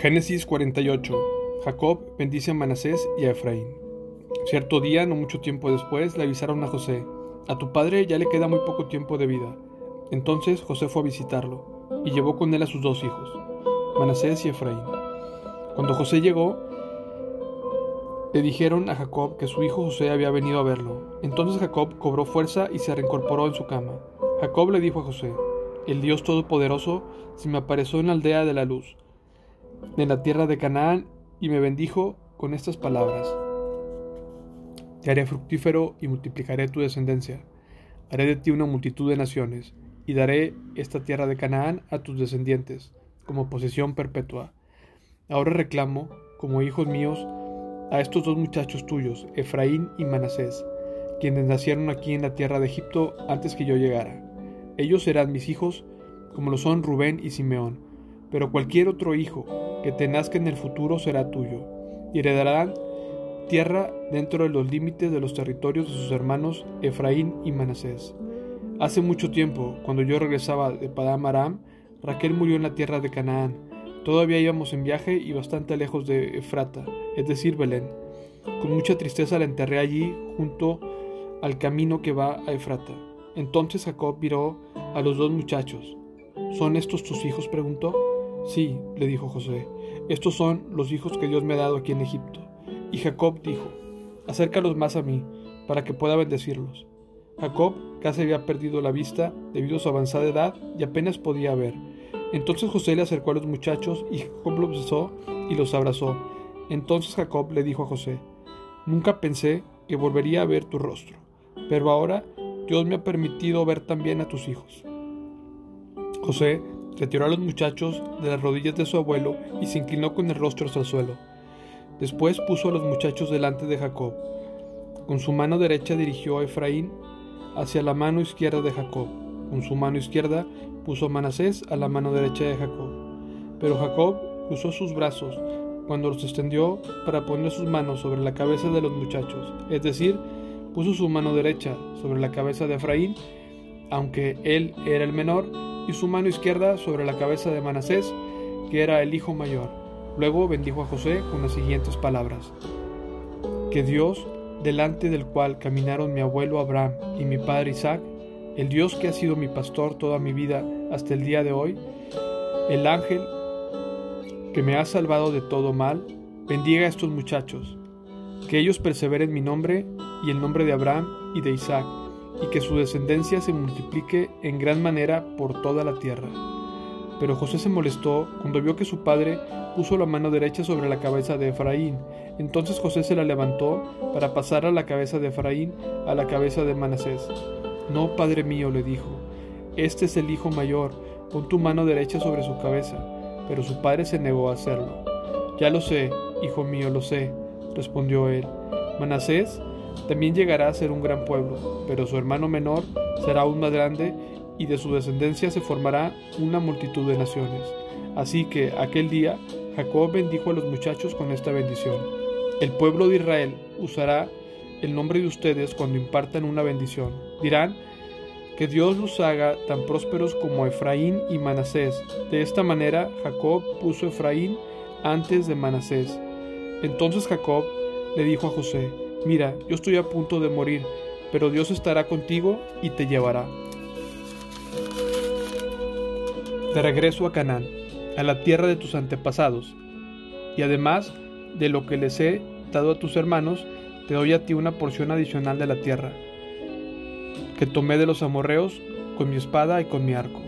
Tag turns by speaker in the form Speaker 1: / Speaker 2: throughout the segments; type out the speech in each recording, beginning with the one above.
Speaker 1: Génesis 48. Jacob bendice a Manasés y a Efraín. Cierto día, no mucho tiempo después, le avisaron a José, a tu padre ya le queda muy poco tiempo de vida. Entonces José fue a visitarlo, y llevó con él a sus dos hijos, Manasés y Efraín. Cuando José llegó, le dijeron a Jacob que su hijo José había venido a verlo. Entonces Jacob cobró fuerza y se reincorporó en su cama. Jacob le dijo a José, el Dios Todopoderoso se me apareció en la aldea de la luz de la tierra de Canaán y me bendijo con estas palabras. Te haré fructífero y multiplicaré tu descendencia. Haré de ti una multitud de naciones, y daré esta tierra de Canaán a tus descendientes, como posesión perpetua. Ahora reclamo, como hijos míos, a estos dos muchachos tuyos, Efraín y Manasés, quienes nacieron aquí en la tierra de Egipto antes que yo llegara. Ellos serán mis hijos, como lo son Rubén y Simeón, pero cualquier otro hijo que te nazca en el futuro será tuyo, y heredarán tierra dentro de los límites de los territorios de sus hermanos Efraín y Manasés. Hace mucho tiempo, cuando yo regresaba de Padam Aram, Raquel murió en la tierra de Canaán. Todavía íbamos en viaje y bastante lejos de Efrata, es decir, Belén. Con mucha tristeza la enterré allí junto al camino que va a Efrata. Entonces Jacob miró a los dos muchachos. ¿Son estos tus hijos? preguntó. Sí, le dijo José, estos son los hijos que Dios me ha dado aquí en Egipto. Y Jacob dijo, acércalos más a mí, para que pueda bendecirlos. Jacob casi había perdido la vista debido a su avanzada edad y apenas podía ver. Entonces José le acercó a los muchachos y Jacob los besó y los abrazó. Entonces Jacob le dijo a José, Nunca pensé que volvería a ver tu rostro, pero ahora Dios me ha permitido ver también a tus hijos. José retiró a los muchachos de las rodillas de su abuelo y se inclinó con el rostro hacia el suelo. Después puso a los muchachos delante de Jacob. Con su mano derecha dirigió a Efraín hacia la mano izquierda de Jacob. Con su mano izquierda puso a Manasés a la mano derecha de Jacob. Pero Jacob usó sus brazos cuando los extendió para poner sus manos sobre la cabeza de los muchachos, es decir, puso su mano derecha sobre la cabeza de Efraín, aunque él era el menor, y su mano izquierda sobre la cabeza de Manasés, que era el hijo mayor. Luego bendijo a José con las siguientes palabras. Que Dios, delante del cual caminaron mi abuelo Abraham y mi padre Isaac, el Dios que ha sido mi pastor toda mi vida hasta el día de hoy, el ángel que me ha salvado de todo mal, bendiga a estos muchachos, que ellos perseveren mi nombre y el nombre de Abraham y de Isaac, y que su descendencia se multiplique en gran manera por toda la tierra. Pero José se molestó cuando vio que su padre puso la mano derecha sobre la cabeza de Efraín. Entonces José se la levantó para pasar a la cabeza de Efraín a la cabeza de Manasés. No, padre mío, le dijo, este es el hijo mayor, pon tu mano derecha sobre su cabeza. Pero su padre se negó a hacerlo. Ya lo sé, hijo mío, lo sé, respondió él. Manasés también llegará a ser un gran pueblo, pero su hermano menor será aún más grande y de su descendencia se formará una multitud de naciones. Así que aquel día Jacob bendijo a los muchachos con esta bendición. El pueblo de Israel usará el nombre de ustedes cuando impartan una bendición. Dirán, que Dios los haga tan prósperos como Efraín y Manasés. De esta manera Jacob puso Efraín antes de Manasés. Entonces Jacob le dijo a José, Mira, yo estoy a punto de morir, pero Dios estará contigo y te llevará. De regreso a Canaán, a la tierra de tus antepasados, y además de lo que les he dado a tus hermanos, te doy a ti una porción adicional de la tierra, que tomé de los amorreos con mi espada y con mi arco.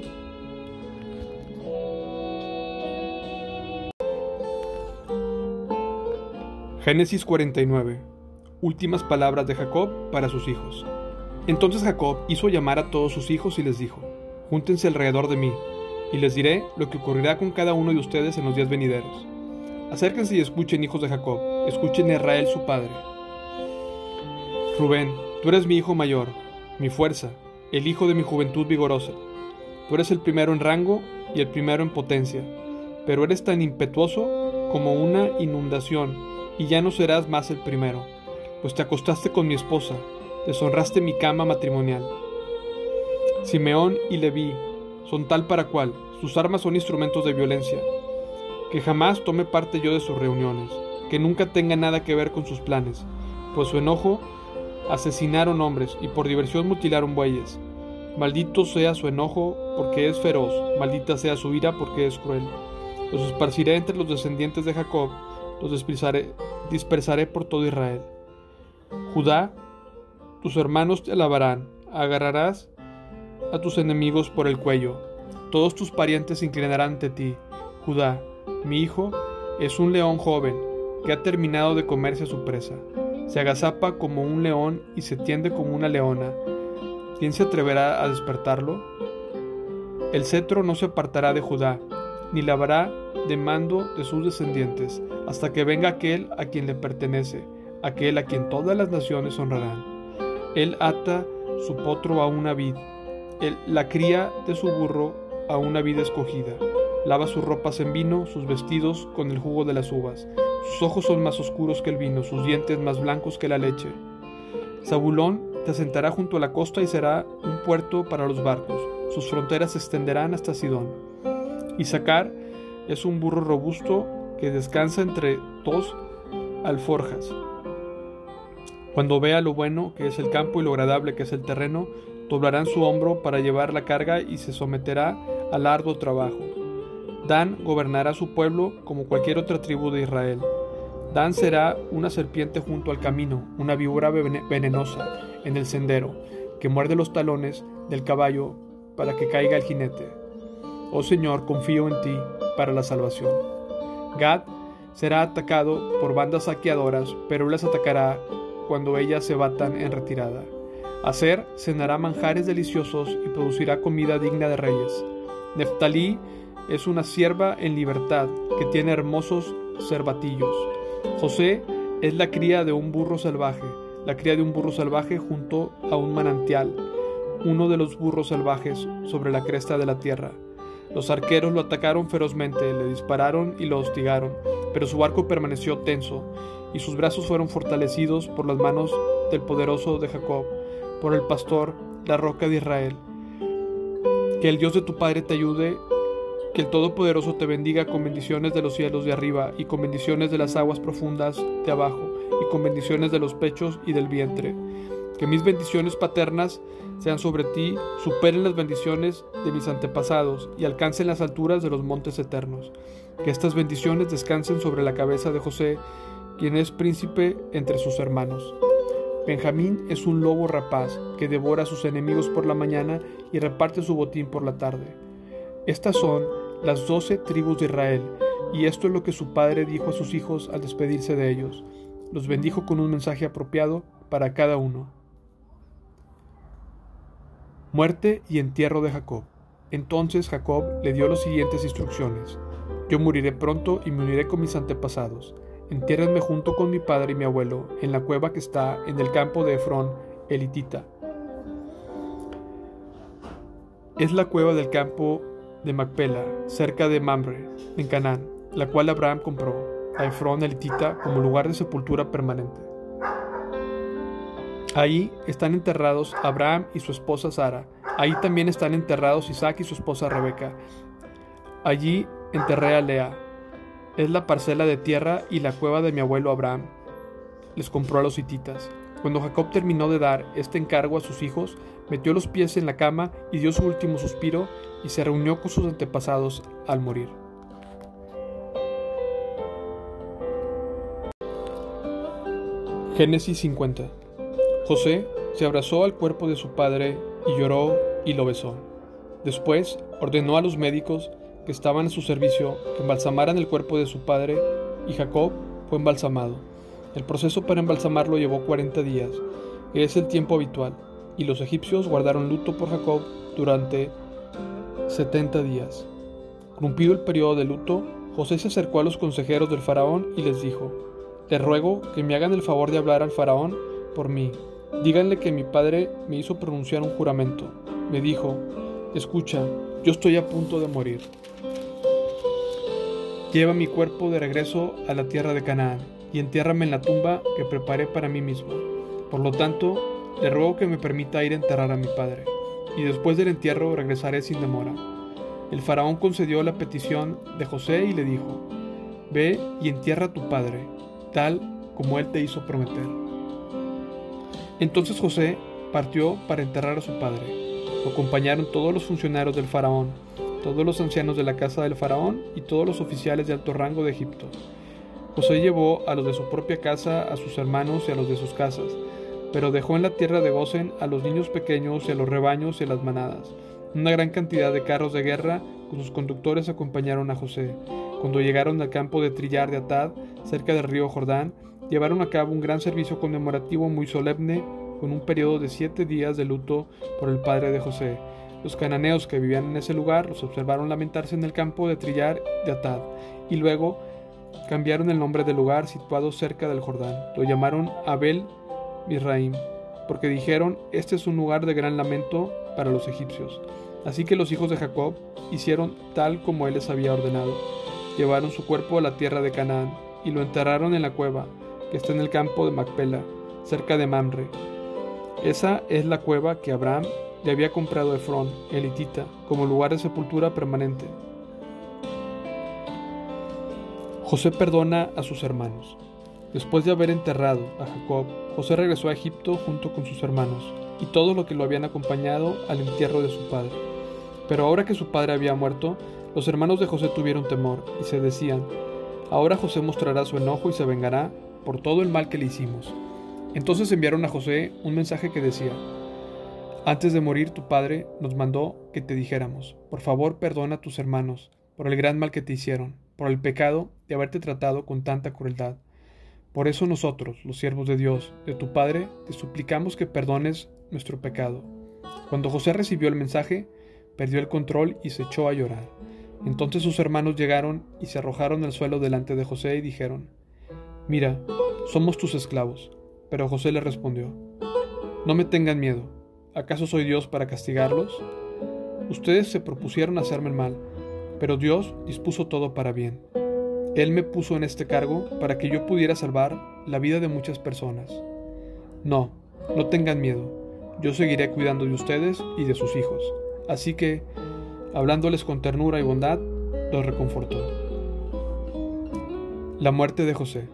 Speaker 1: Génesis 49 últimas palabras de Jacob para sus hijos. Entonces Jacob hizo llamar a todos sus hijos y les dijo, Júntense alrededor de mí, y les diré lo que ocurrirá con cada uno de ustedes en los días venideros. Acérquense y escuchen, hijos de Jacob, escuchen a Israel su padre. Rubén, tú eres mi hijo mayor, mi fuerza, el hijo de mi juventud vigorosa. Tú eres el primero en rango y el primero en potencia, pero eres tan impetuoso como una inundación, y ya no serás más el primero pues te acostaste con mi esposa, deshonraste mi cama matrimonial. Simeón y Leví son tal para cual, sus armas son instrumentos de violencia. que jamás tome parte yo de sus reuniones, que nunca tenga nada que ver con sus planes, pues su enojo asesinaron hombres y por diversión mutilaron bueyes. Maldito sea su enojo porque es feroz, maldita sea su ira porque es cruel. Los esparciré entre los descendientes de Jacob, los dispersaré, dispersaré por todo Israel. Judá, tus hermanos te alabarán, agarrarás a tus enemigos por el cuello, todos tus parientes se inclinarán ante ti. Judá, mi hijo, es un león joven que ha terminado de comerse a su presa. Se agazapa como un león y se tiende como una leona. ¿Quién se atreverá a despertarlo? El cetro no se apartará de Judá, ni lavará de mando de sus descendientes, hasta que venga aquel a quien le pertenece, aquel a quien todas las naciones honrarán. Él ata su potro a una vid, la cría de su burro a una vid escogida. Lava sus ropas en vino, sus vestidos con el jugo de las uvas. Sus ojos son más oscuros que el vino, sus dientes más blancos que la leche. Zabulón te asentará junto a la costa y será un puerto para los barcos. Sus fronteras se extenderán hasta Sidón. Isaacar es un burro robusto que descansa entre dos alforjas. Cuando vea lo bueno que es el campo y lo agradable que es el terreno, doblarán su hombro para llevar la carga y se someterá al arduo trabajo. Dan gobernará su pueblo como cualquier otra tribu de Israel. Dan será una serpiente junto al camino, una víbora venenosa en el sendero, que muerde los talones del caballo para que caiga el jinete. Oh Señor, confío en ti para la salvación. Gad será atacado por bandas saqueadoras, pero las atacará cuando ellas se batan en retirada. Aser cenará manjares deliciosos y producirá comida digna de reyes. Neftalí es una sierva en libertad que tiene hermosos cervatillos. José es la cría de un burro salvaje, la cría de un burro salvaje junto a un manantial, uno de los burros salvajes sobre la cresta de la tierra. Los arqueros lo atacaron ferozmente, le dispararon y lo hostigaron, pero su arco permaneció tenso, y sus brazos fueron fortalecidos por las manos del poderoso de Jacob, por el pastor, la roca de Israel. Que el Dios de tu Padre te ayude, que el Todopoderoso te bendiga con bendiciones de los cielos de arriba y con bendiciones de las aguas profundas de abajo y con bendiciones de los pechos y del vientre que mis bendiciones paternas sean sobre ti, superen las bendiciones de mis antepasados y alcancen las alturas de los montes eternos. Que estas bendiciones descansen sobre la cabeza de José, quien es príncipe entre sus hermanos. Benjamín es un lobo rapaz que devora a sus enemigos por la mañana y reparte su botín por la tarde. Estas son las doce tribus de Israel, y esto es lo que su padre dijo a sus hijos al despedirse de ellos. Los bendijo con un mensaje apropiado para cada uno. Muerte y entierro de Jacob. Entonces Jacob le dio las siguientes instrucciones. Yo moriré pronto y me uniré con mis antepasados. Entiérrenme junto con mi padre y mi abuelo en la cueva que está en el campo de Efrón, elitita. Es la cueva del campo de Macpela, cerca de Mamre, en Canaán, la cual Abraham compró a Efrón elitita como lugar de sepultura permanente. Ahí están enterrados Abraham y su esposa Sara. Ahí también están enterrados Isaac y su esposa Rebeca. Allí enterré a Lea. Es la parcela de tierra y la cueva de mi abuelo Abraham. Les compró a los hititas. Cuando Jacob terminó de dar este encargo a sus hijos, metió los pies en la cama y dio su último suspiro y se reunió con sus antepasados al morir. Génesis 50 José se abrazó al cuerpo de su padre y lloró y lo besó. Después ordenó a los médicos que estaban a su servicio que embalsamaran el cuerpo de su padre y Jacob fue embalsamado. El proceso para embalsamarlo llevó 40 días, que es el tiempo habitual, y los egipcios guardaron luto por Jacob durante 70 días. Cumplido el periodo de luto, José se acercó a los consejeros del faraón y les dijo, Les ruego que me hagan el favor de hablar al faraón por mí Díganle que mi padre me hizo pronunciar un juramento. Me dijo, escucha, yo estoy a punto de morir. Lleva mi cuerpo de regreso a la tierra de Canaán y entiérrame en la tumba que preparé para mí mismo. Por lo tanto, le ruego que me permita ir a enterrar a mi padre, y después del entierro regresaré sin demora. El faraón concedió la petición de José y le dijo, ve y entierra a tu padre, tal como él te hizo prometer. Entonces José partió para enterrar a su padre. Acompañaron todos los funcionarios del faraón, todos los ancianos de la casa del faraón y todos los oficiales de alto rango de Egipto. José llevó a los de su propia casa, a sus hermanos y a los de sus casas, pero dejó en la tierra de Gozen a los niños pequeños y a los rebaños y a las manadas. Una gran cantidad de carros de guerra con sus conductores acompañaron a José. Cuando llegaron al campo de Trillar de Atad, cerca del río Jordán, llevaron a cabo un gran servicio conmemorativo muy solemne, con un periodo de siete días de luto por el padre de José. Los cananeos que vivían en ese lugar los observaron lamentarse en el campo de Trillar de Atad, y luego cambiaron el nombre del lugar situado cerca del Jordán. Lo llamaron Abel Misraim, porque dijeron, este es un lugar de gran lamento para los egipcios. Así que los hijos de Jacob hicieron tal como él les había ordenado. Llevaron su cuerpo a la tierra de Canaán y lo enterraron en la cueva, que está en el campo de Macpela, cerca de Mamre. Esa es la cueva que Abraham le había comprado a Efrón, elitita, como lugar de sepultura permanente. José perdona a sus hermanos. Después de haber enterrado a Jacob, José regresó a Egipto junto con sus hermanos y todo lo que lo habían acompañado al entierro de su padre. Pero ahora que su padre había muerto, los hermanos de José tuvieron temor y se decían, ahora José mostrará su enojo y se vengará por todo el mal que le hicimos. Entonces enviaron a José un mensaje que decía, antes de morir tu padre nos mandó que te dijéramos, por favor perdona a tus hermanos por el gran mal que te hicieron, por el pecado de haberte tratado con tanta crueldad. Por eso nosotros, los siervos de Dios, de tu Padre, te suplicamos que perdones nuestro pecado. Cuando José recibió el mensaje, perdió el control y se echó a llorar. Entonces sus hermanos llegaron y se arrojaron al suelo delante de José y dijeron, Mira, somos tus esclavos. Pero José le respondió, No me tengan miedo, ¿acaso soy Dios para castigarlos? Ustedes se propusieron hacerme el mal, pero Dios dispuso todo para bien. Él me puso en este cargo para que yo pudiera salvar la vida de muchas personas. No, no tengan miedo, yo seguiré cuidando de ustedes y de sus hijos. Así que, hablándoles con ternura y bondad, los reconfortó. La muerte de José.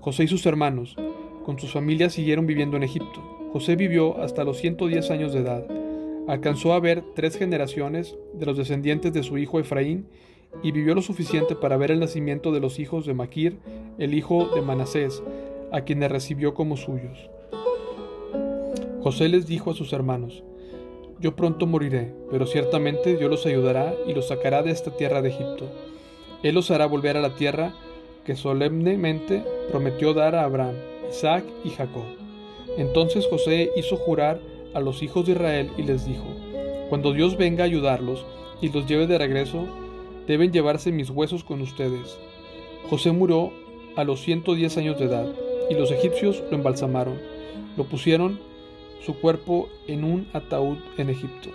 Speaker 1: José y sus hermanos, con sus familias, siguieron viviendo en Egipto. José vivió hasta los 110 años de edad. Alcanzó a ver tres generaciones de los descendientes de su hijo Efraín y vivió lo suficiente para ver el nacimiento de los hijos de Maquir, el hijo de Manasés, a quienes recibió como suyos. José les dijo a sus hermanos, Yo pronto moriré, pero ciertamente Dios los ayudará y los sacará de esta tierra de Egipto. Él los hará volver a la tierra que solemnemente prometió dar a Abraham, Isaac y Jacob. Entonces José hizo jurar a los hijos de Israel y les dijo, Cuando Dios venga a ayudarlos y los lleve de regreso, deben llevarse mis huesos con ustedes. José murió a los 110 años de edad, y los egipcios lo embalsamaron. Lo pusieron su cuerpo en un ataúd en Egipto.